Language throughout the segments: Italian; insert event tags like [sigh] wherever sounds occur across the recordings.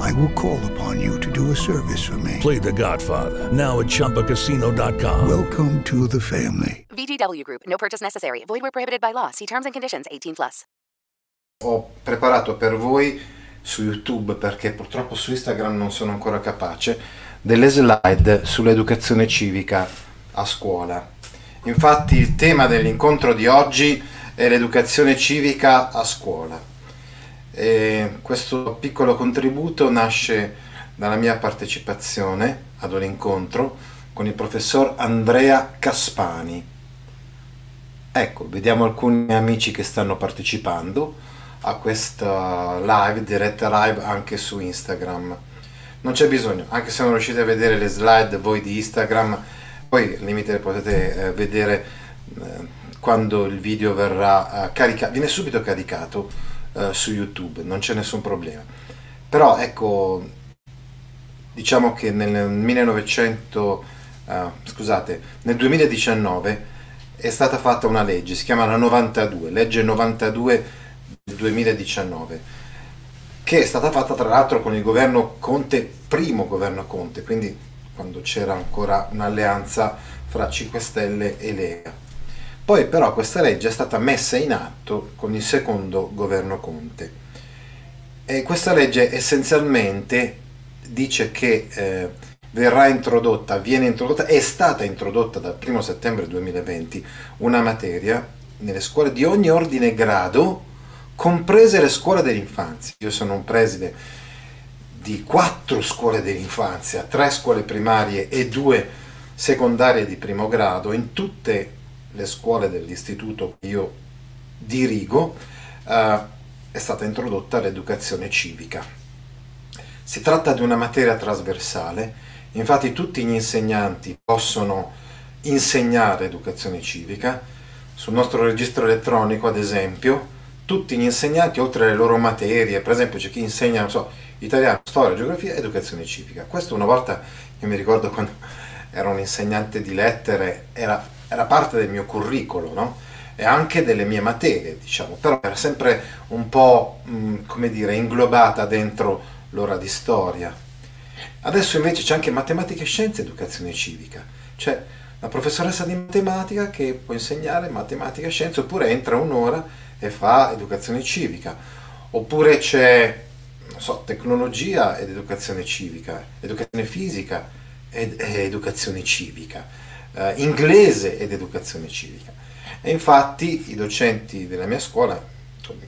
I will call upon you to do a service for me. Play The Godfather now at ChumbaCasino.com. Welcome to the family. VGW Group. No purchase necessary. Void where prohibited by law. See terms and conditions. 18 plus. Ho preparato per voi su YouTube, perché purtroppo su Instagram non sono ancora capace, delle slide sull'educazione civica a scuola. Infatti il tema dell'incontro di oggi è l'educazione civica a scuola. E questo piccolo contributo nasce dalla mia partecipazione ad un incontro con il professor Andrea Caspani. Ecco, vediamo alcuni amici che stanno partecipando a questa live, diretta live anche su Instagram. Non c'è bisogno, anche se non riuscite a vedere le slide voi di Instagram, poi al limite potete eh, vedere eh, quando il video verrà eh, caricato, viene subito caricato eh, su YouTube, non c'è nessun problema. Però ecco, diciamo che nel 1900, eh, scusate, nel 2019 è stata fatta una legge, si chiama la 92, legge 92 del 2019, che è stata fatta tra l'altro con il governo Conte, primo governo Conte, quindi quando c'era ancora un'alleanza fra 5 Stelle e Lega. Poi però questa legge è stata messa in atto con il secondo governo Conte. E questa legge essenzialmente dice che eh, verrà introdotta, viene introdotta, è stata introdotta dal 1 settembre 2020 una materia nelle scuole di ogni ordine e grado, comprese le scuole dell'infanzia. Io sono un preside di quattro scuole dell'infanzia, tre scuole primarie e due secondarie di primo grado, in tutte le scuole dell'istituto che io dirigo, eh, è stata introdotta l'educazione civica. Si tratta di una materia trasversale, infatti tutti gli insegnanti possono insegnare educazione civica. Sul nostro registro elettronico, ad esempio, tutti gli insegnanti, oltre alle loro materie, per esempio c'è chi insegna, so, italiano, storia, geografia, educazione civica. Questo una volta, io mi ricordo quando ero un insegnante di lettere, era, era parte del mio curriculum, no? E anche delle mie materie, diciamo, però era sempre un po', mh, come dire, inglobata dentro l'ora di storia. Adesso invece c'è anche matematica e scienze educazione civica, cioè la professoressa di matematica che può insegnare matematica e scienze oppure entra un'ora e fa educazione civica, oppure c'è non so, tecnologia ed educazione civica, educazione fisica ed, ed educazione civica, eh, inglese ed educazione civica. E infatti i docenti della mia scuola,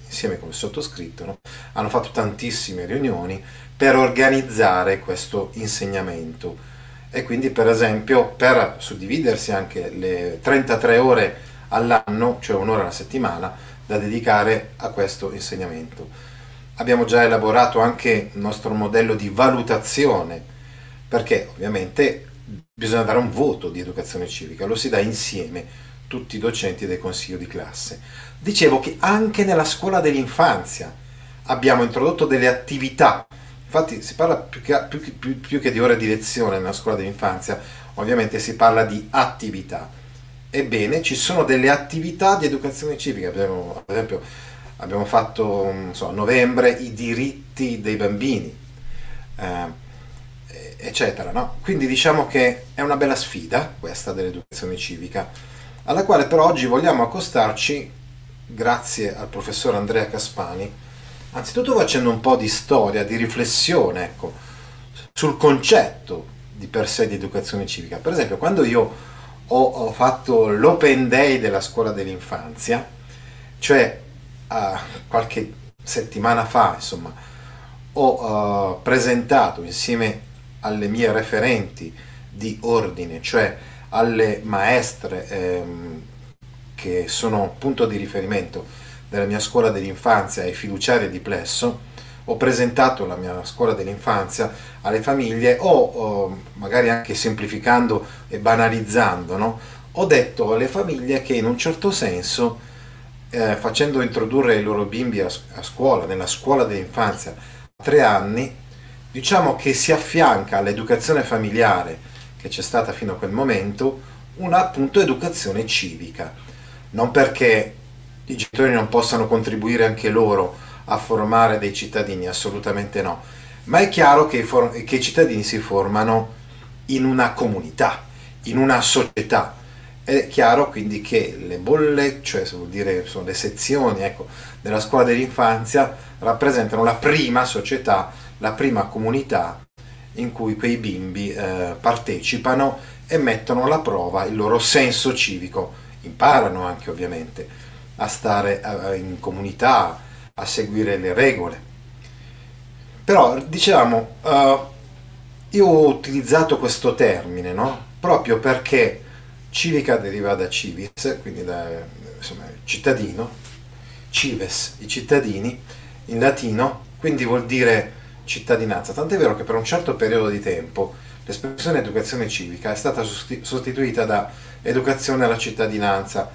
insieme con il sottoscritto, no, hanno fatto tantissime riunioni per organizzare questo insegnamento e quindi per esempio per suddividersi anche le 33 ore all'anno, cioè un'ora alla settimana, da dedicare a questo insegnamento. Abbiamo già elaborato anche il nostro modello di valutazione, perché ovviamente bisogna dare un voto di educazione civica, lo si dà insieme tutti i docenti del consiglio di classe. Dicevo che anche nella scuola dell'infanzia abbiamo introdotto delle attività, infatti si parla più che, più, più, più che di ore di lezione nella scuola dell'infanzia, ovviamente si parla di attività. Ebbene, ci sono delle attività di educazione civica, abbiamo, per esempio abbiamo fatto so, a novembre i diritti dei bambini, eh, eccetera. No? Quindi diciamo che è una bella sfida questa dell'educazione civica, alla quale però oggi vogliamo accostarci grazie al professor Andrea Caspani, anzitutto facendo un po' di storia, di riflessione ecco, sul concetto di per sé di educazione civica. Per esempio, quando io ho, ho fatto l'Open Day della scuola dell'infanzia, cioè uh, qualche settimana fa, insomma, ho uh, presentato insieme alle mie referenti di ordine, cioè alle maestre ehm, che sono punto di riferimento della mia scuola dell'infanzia e fiduciarie di Plesso, ho presentato la mia scuola dell'infanzia alle famiglie o, o magari anche semplificando e banalizzando, no? ho detto alle famiglie che in un certo senso, eh, facendo introdurre i loro bimbi a, a scuola, nella scuola dell'infanzia, a tre anni, diciamo che si affianca all'educazione familiare che c'è stata fino a quel momento una appunto educazione civica. Non perché i genitori non possano contribuire anche loro a formare dei cittadini, assolutamente no, ma è chiaro che i, for- che i cittadini si formano in una comunità, in una società. È chiaro quindi che le bolle, cioè vuol dire sono le sezioni ecco, della scuola dell'infanzia, rappresentano la prima società, la prima comunità in cui quei bimbi eh, partecipano e mettono alla prova il loro senso civico, imparano anche ovviamente a stare eh, in comunità, a seguire le regole. Però diciamo, uh, io ho utilizzato questo termine no? proprio perché civica deriva da civis, quindi da insomma, cittadino, cives, i cittadini in latino, quindi vuol dire cittadinanza. Tant'è vero che per un certo periodo di tempo l'espressione educazione civica è stata sostituita da educazione alla cittadinanza.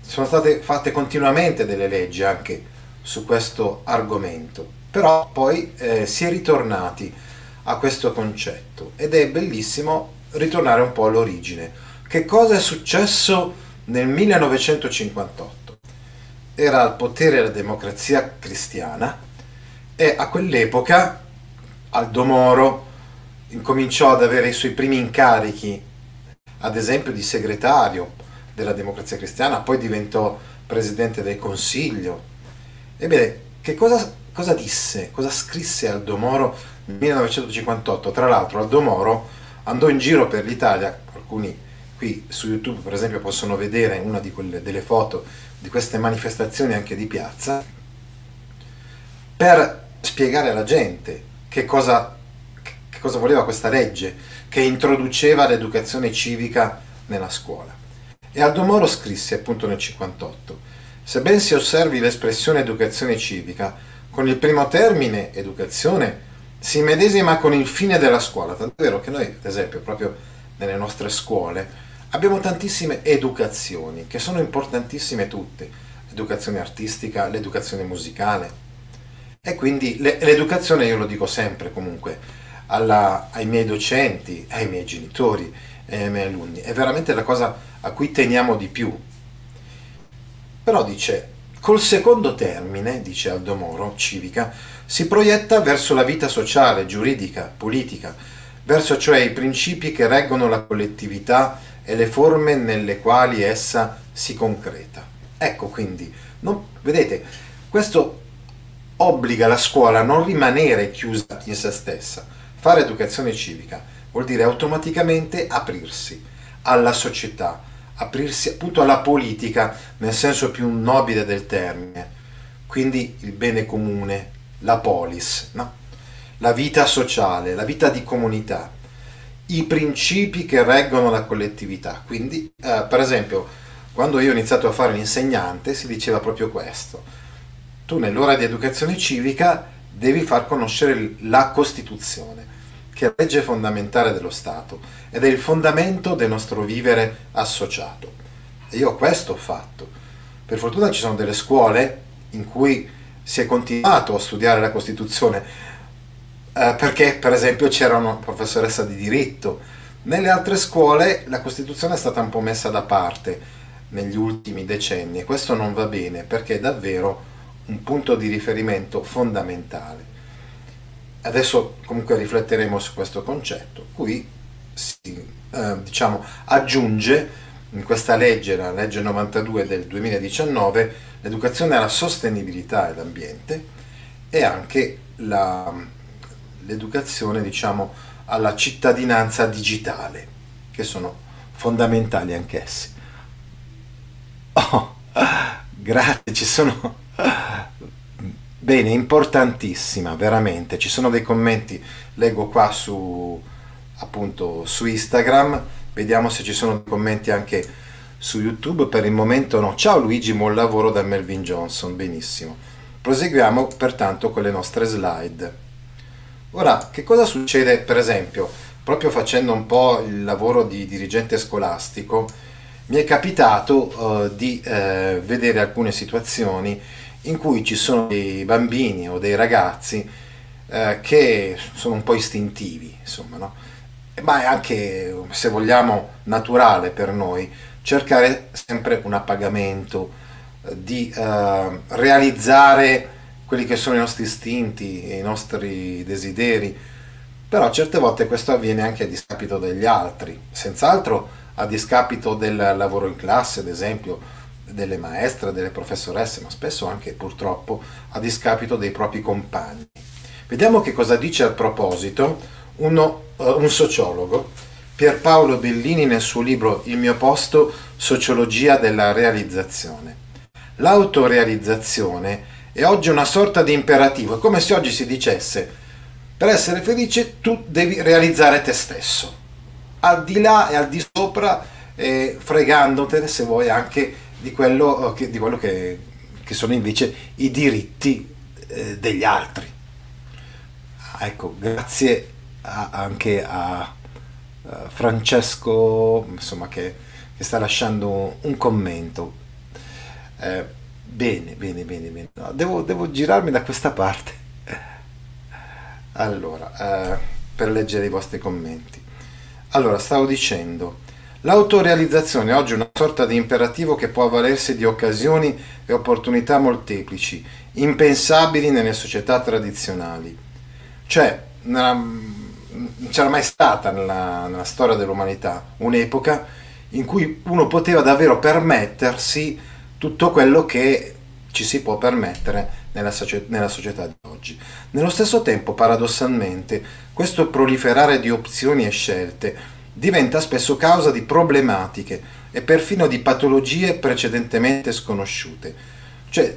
Sono state fatte continuamente delle leggi anche su questo argomento, però poi eh, si è ritornati a questo concetto ed è bellissimo ritornare un po' all'origine. Che cosa è successo nel 1958? Era al potere la democrazia cristiana e a quell'epoca Aldo Moro incominciò ad avere i suoi primi incarichi, ad esempio di segretario della Democrazia Cristiana, poi diventò presidente del Consiglio. Ebbene, che cosa, cosa disse, cosa scrisse Aldo Moro nel 1958? Tra l'altro Aldo Moro andò in giro per l'Italia, alcuni qui su YouTube per esempio possono vedere una quelle, delle foto di queste manifestazioni anche di piazza, per spiegare alla gente che cosa, che cosa voleva questa legge che introduceva l'educazione civica nella scuola. E Aldo Moro scrisse appunto nel 58, se ben si osservi l'espressione educazione civica, con il primo termine educazione si medesima con il fine della scuola, tant'è vero che noi ad esempio proprio nelle nostre scuole abbiamo tantissime educazioni che sono importantissime tutte, l'educazione artistica, l'educazione musicale, e quindi l'educazione, io lo dico sempre comunque, alla, ai miei docenti, ai miei genitori e ai miei alunni, è veramente la cosa a cui teniamo di più. Però dice, col secondo termine, dice Aldo Moro, civica, si proietta verso la vita sociale, giuridica, politica, verso cioè i principi che reggono la collettività e le forme nelle quali essa si concreta. Ecco quindi, non, vedete, questo obbliga la scuola a non rimanere chiusa in se stessa. Fare educazione civica vuol dire automaticamente aprirsi alla società, aprirsi appunto alla politica nel senso più nobile del termine, quindi il bene comune, la polis, no? la vita sociale, la vita di comunità, i principi che reggono la collettività. Quindi, eh, per esempio, quando io ho iniziato a fare l'insegnante si diceva proprio questo tu nell'ora di educazione civica devi far conoscere la Costituzione, che è la legge fondamentale dello Stato ed è il fondamento del nostro vivere associato. E io questo ho fatto. Per fortuna ci sono delle scuole in cui si è continuato a studiare la Costituzione, eh, perché per esempio c'era una professoressa di diritto. Nelle altre scuole la Costituzione è stata un po' messa da parte negli ultimi decenni e questo non va bene perché davvero un punto di riferimento fondamentale. Adesso comunque rifletteremo su questo concetto. Qui si eh, diciamo, aggiunge in questa legge, la legge 92 del 2019, l'educazione alla sostenibilità e all'ambiente e anche la, l'educazione diciamo, alla cittadinanza digitale, che sono fondamentali anch'essi. Oh, [laughs] grazie, ci sono Bene, importantissima, veramente. Ci sono dei commenti, leggo qua su appunto su Instagram, vediamo se ci sono commenti anche su YouTube. Per il momento no. Ciao Luigi, buon lavoro da Melvin Johnson, benissimo. Proseguiamo pertanto con le nostre slide. Ora, che cosa succede per esempio, proprio facendo un po' il lavoro di dirigente scolastico, mi è capitato uh, di uh, vedere alcune situazioni in cui ci sono dei bambini o dei ragazzi uh, che sono un po' istintivi, insomma, no? ma è anche, se vogliamo, naturale per noi cercare sempre un appagamento, di realizzare quelli che sono i nostri istinti, i nostri desideri, però certe volte questo avviene anche a discapito degli altri, senz'altro a discapito del lavoro in classe, ad esempio, delle maestre, delle professoresse, ma spesso anche purtroppo a discapito dei propri compagni. Vediamo che cosa dice al proposito uno, uh, un sociologo, Pierpaolo Bellini, nel suo libro Il mio posto, Sociologia della realizzazione. L'autorealizzazione è oggi una sorta di imperativo, è come se oggi si dicesse, per essere felice tu devi realizzare te stesso al di là e al di sopra, eh, fregandotene se vuoi anche di quello, eh, che, di quello che, che, sono invece i diritti eh, degli altri. Ah, ecco, grazie a, anche a, a, Francesco insomma, che, che, sta lasciando un commento. Eh, bene, bene, bene, bene. No, devo, devo, girarmi da questa parte. Allora, eh, per leggere i vostri commenti. Allora, stavo dicendo, l'autorealizzazione oggi è una sorta di imperativo che può avvalersi di occasioni e opportunità molteplici, impensabili nelle società tradizionali. Cioè, non c'era mai stata nella, nella storia dell'umanità un'epoca in cui uno poteva davvero permettersi tutto quello che ci si può permettere nella, nella, società di oggi. Nello stesso tempo, paradossalmente, questo proliferare di opzioni e scelte diventa spesso causa di problematiche e perfino di patologie precedentemente sconosciute. Cioè,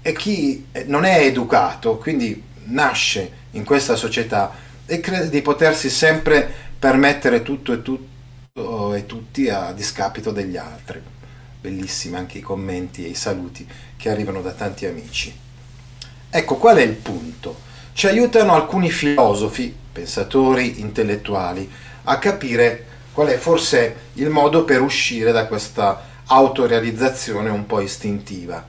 è chi non è educato, quindi nasce in questa società e crede di potersi sempre permettere tutto e tutto e tutti a discapito degli altri. Bellissimi anche i commenti e i saluti che arrivano da tanti amici. Ecco qual è il punto. Ci aiutano alcuni filosofi, pensatori, intellettuali a capire qual è forse il modo per uscire da questa autorealizzazione un po' istintiva.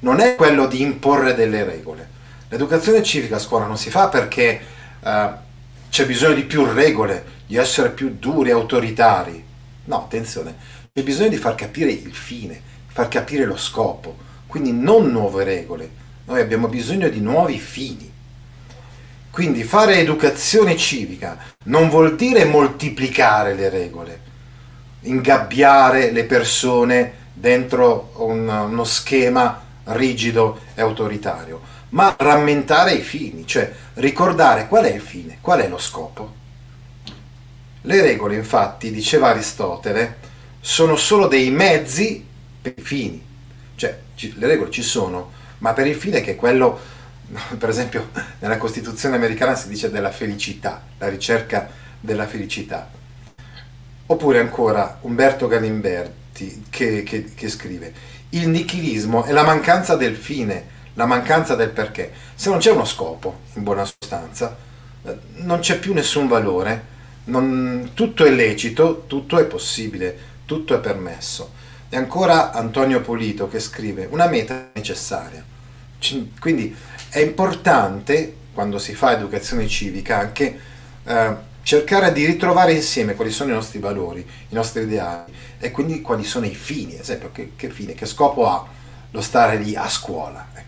Non è quello di imporre delle regole. L'educazione civica a scuola non si fa perché uh, c'è bisogno di più regole, di essere più duri, autoritari. No, attenzione, c'è bisogno di far capire il fine, far capire lo scopo. Quindi non nuove regole, noi abbiamo bisogno di nuovi fini. Quindi fare educazione civica non vuol dire moltiplicare le regole, ingabbiare le persone dentro un, uno schema rigido e autoritario, ma rammentare i fini, cioè ricordare qual è il fine, qual è lo scopo. Le regole, infatti, diceva Aristotele, sono solo dei mezzi per i fini, cioè le regole ci sono, ma per il fine che è quello per esempio nella Costituzione americana si dice della felicità, la ricerca della felicità. Oppure ancora Umberto Galimberti che, che, che scrive, il nichilismo è la mancanza del fine, la mancanza del perché. Se non c'è uno scopo, in buona sostanza, eh, non c'è più nessun valore, non, tutto è lecito, tutto è possibile, tutto è permesso. E ancora Antonio Polito che scrive, una meta necessaria. Quindi è importante, quando si fa educazione civica, anche eh, cercare di ritrovare insieme quali sono i nostri valori, i nostri ideali e quindi quali sono i fini, ad esempio che, che fine, che scopo ha lo stare lì a scuola. Eh.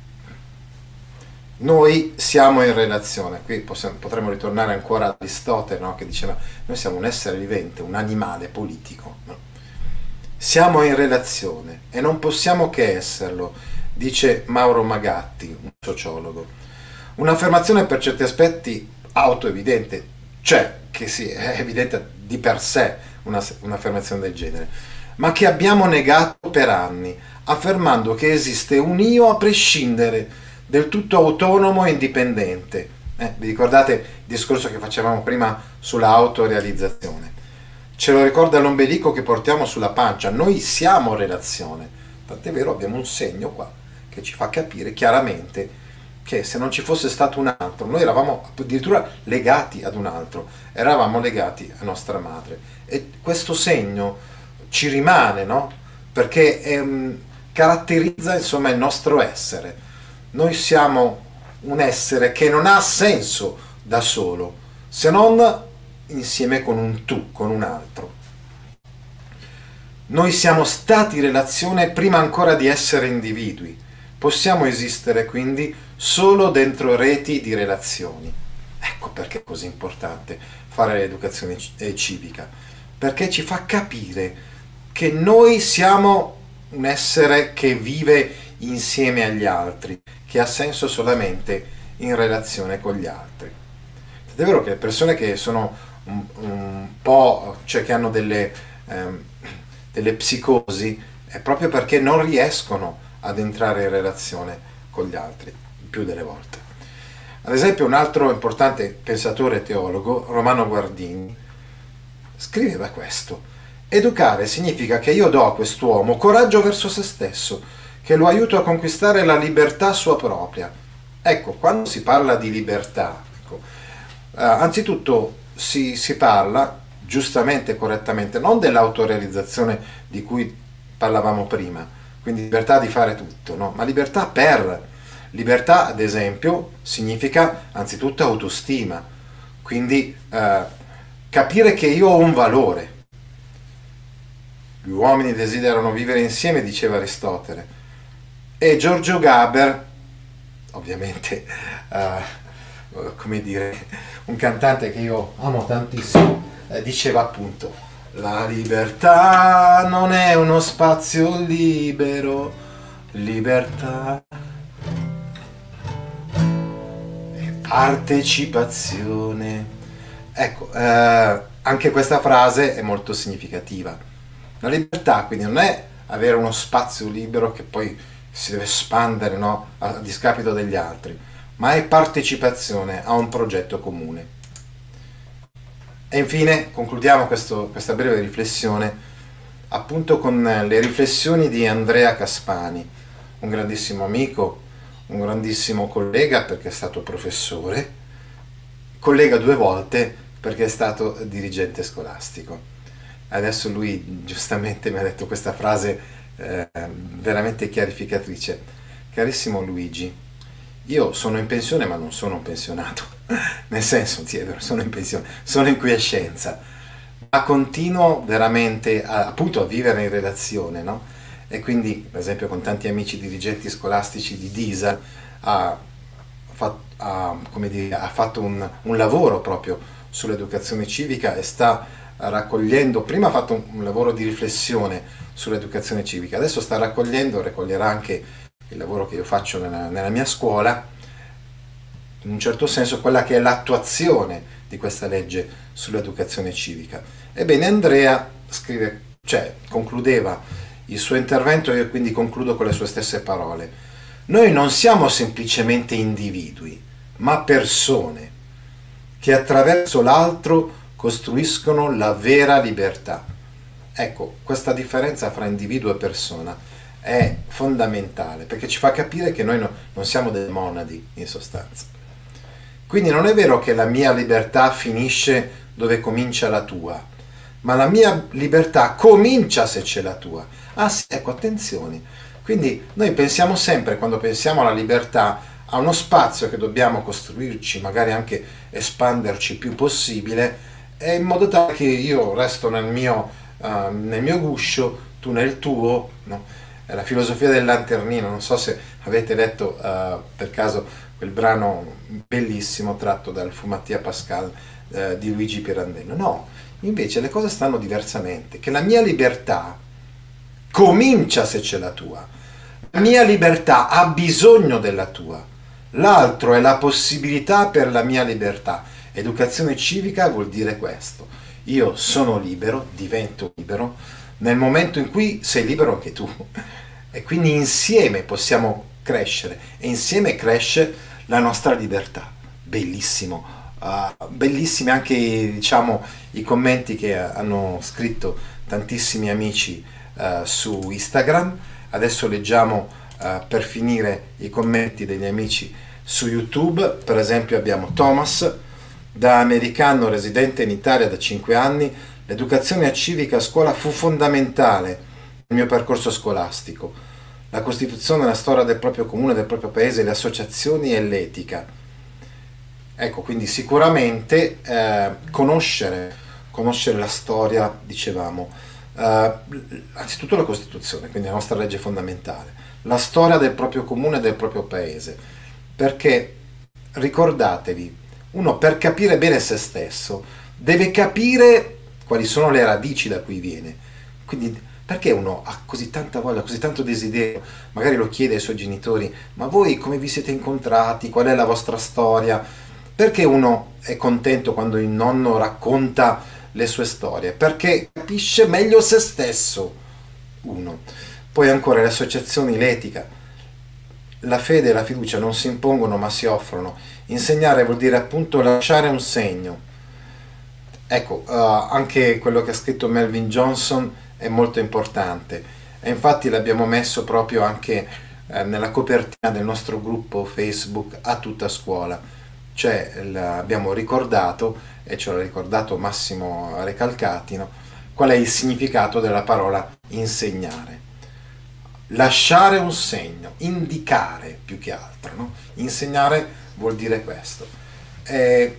Noi siamo in relazione, qui possiamo, potremmo ritornare ancora a Aristotele no? che diceva noi siamo un essere vivente, un animale politico. No? Siamo in relazione e non possiamo che esserlo dice Mauro Magatti, un sociologo. Un'affermazione per certi aspetti autoevidente, cioè che sì, è evidente di per sé una, un'affermazione del genere, ma che abbiamo negato per anni, affermando che esiste un io a prescindere, del tutto autonomo e indipendente. Eh, vi ricordate il discorso che facevamo prima sull'autorealizzazione? Ce lo ricorda l'ombelico che portiamo sulla pancia, noi siamo relazione, tant'è vero abbiamo un segno qua che ci fa capire chiaramente che se non ci fosse stato un altro, noi eravamo addirittura legati ad un altro, eravamo legati a nostra madre. E questo segno ci rimane, no? Perché ehm, caratterizza insomma il nostro essere. Noi siamo un essere che non ha senso da solo, se non insieme con un tu, con un altro. Noi siamo stati relazione prima ancora di essere individui. Possiamo esistere quindi solo dentro reti di relazioni. Ecco perché è così importante fare l'educazione eh, civica, perché ci fa capire che noi siamo un essere che vive insieme agli altri, che ha senso solamente in relazione con gli altri. È vero che le persone che sono un, un po', cioè che hanno delle, ehm, delle psicosi, è proprio perché non riescono ad entrare in relazione con gli altri, più delle volte. Ad esempio un altro importante pensatore e teologo, Romano Guardini, scriveva questo. Educare significa che io do a quest'uomo coraggio verso se stesso, che lo aiuto a conquistare la libertà sua propria. Ecco, quando si parla di libertà, ecco, eh, anzitutto si, si parla, giustamente e correttamente, non dell'autorealizzazione di cui parlavamo prima, quindi libertà di fare tutto, no? ma libertà per. Libertà, ad esempio, significa anzitutto autostima, quindi eh, capire che io ho un valore. Gli uomini desiderano vivere insieme, diceva Aristotele. E Giorgio Gaber, ovviamente, [laughs] eh, come dire, un cantante che io amo tantissimo, eh, diceva appunto, la libertà non è uno spazio libero, libertà è partecipazione. Ecco, eh, anche questa frase è molto significativa. La libertà quindi non è avere uno spazio libero che poi si deve espandere no? a discapito degli altri, ma è partecipazione a un progetto comune. E infine concludiamo questo, questa breve riflessione appunto con le riflessioni di Andrea Caspani, un grandissimo amico, un grandissimo collega perché è stato professore, collega due volte perché è stato dirigente scolastico. Adesso lui giustamente mi ha detto questa frase eh, veramente chiarificatrice. Carissimo Luigi, io sono in pensione ma non sono un pensionato, [laughs] nel senso, sì, sono in pensione, sono in quiescenza, ma continuo veramente a, appunto a vivere in relazione, no? E quindi, per esempio, con tanti amici dirigenti scolastici di Disa, ha, fatto, ha, dire, ha fatto un, un, lavoro proprio sull'educazione civica e sta raccogliendo, prima ha fatto un, un lavoro di riflessione sull'educazione civica, adesso sta raccogliendo, raccoglierà anche il lavoro che io faccio nella, nella mia scuola, in un certo senso quella che è l'attuazione di questa legge sull'educazione civica. Ebbene Andrea scrive, cioè, concludeva il suo intervento e io quindi concludo con le sue stesse parole. Noi non siamo semplicemente individui, ma persone che attraverso l'altro costruiscono la vera libertà. Ecco, questa differenza fra individuo e persona è fondamentale perché ci fa capire che noi no, non siamo dei monadi in sostanza. Quindi non è vero che la mia libertà finisce dove comincia la tua, ma la mia libertà comincia se c'è la tua. Ah sì, ecco, attenzione. Quindi noi pensiamo sempre, quando pensiamo alla libertà, a uno spazio che dobbiamo costruirci, magari anche espanderci più possibile, in modo tale che io resto nel mio, uh, nel mio guscio, tu nel tuo, no? La filosofia del lanternino, non so se avete letto uh, per caso quel brano bellissimo tratto dal Fumattia Pascal uh, di Luigi Pirandello. No, invece le cose stanno diversamente, che la mia libertà comincia se c'è la tua, la mia libertà ha bisogno della tua, l'altro è la possibilità per la mia libertà. Educazione civica vuol dire questo, io sono libero, divento libero, nel momento in cui sei libero anche tu. E quindi insieme possiamo crescere e insieme cresce la nostra libertà. Bellissimo. Uh, bellissimi anche diciamo, i commenti che hanno scritto tantissimi amici uh, su Instagram. Adesso leggiamo uh, per finire i commenti degli amici su YouTube. Per esempio abbiamo Thomas, da americano residente in Italia da 5 anni L'educazione civica a scuola fu fondamentale nel mio percorso scolastico. La Costituzione, la storia del proprio comune, del proprio paese, le associazioni e l'etica. Ecco, quindi sicuramente eh, conoscere, conoscere la storia, dicevamo, eh, anzitutto la Costituzione, quindi la nostra legge fondamentale, la storia del proprio comune e del proprio paese, perché ricordatevi, uno per capire bene se stesso deve capire quali sono le radici da cui viene. Quindi perché uno ha così tanta voglia, così tanto desiderio, magari lo chiede ai suoi genitori, ma voi come vi siete incontrati, qual è la vostra storia? Perché uno è contento quando il nonno racconta le sue storie? Perché capisce meglio se stesso, uno. Poi ancora le associazioni, l'etica. La fede e la fiducia non si impongono ma si offrono. Insegnare vuol dire appunto lasciare un segno. Ecco, uh, anche quello che ha scritto Melvin Johnson è molto importante e infatti l'abbiamo messo proprio anche eh, nella copertina del nostro gruppo Facebook a tutta scuola. Cioè abbiamo ricordato, e ce l'ha ricordato Massimo Recalcatino, qual è il significato della parola insegnare. Lasciare un segno, indicare più che altro. No? Insegnare vuol dire questo. E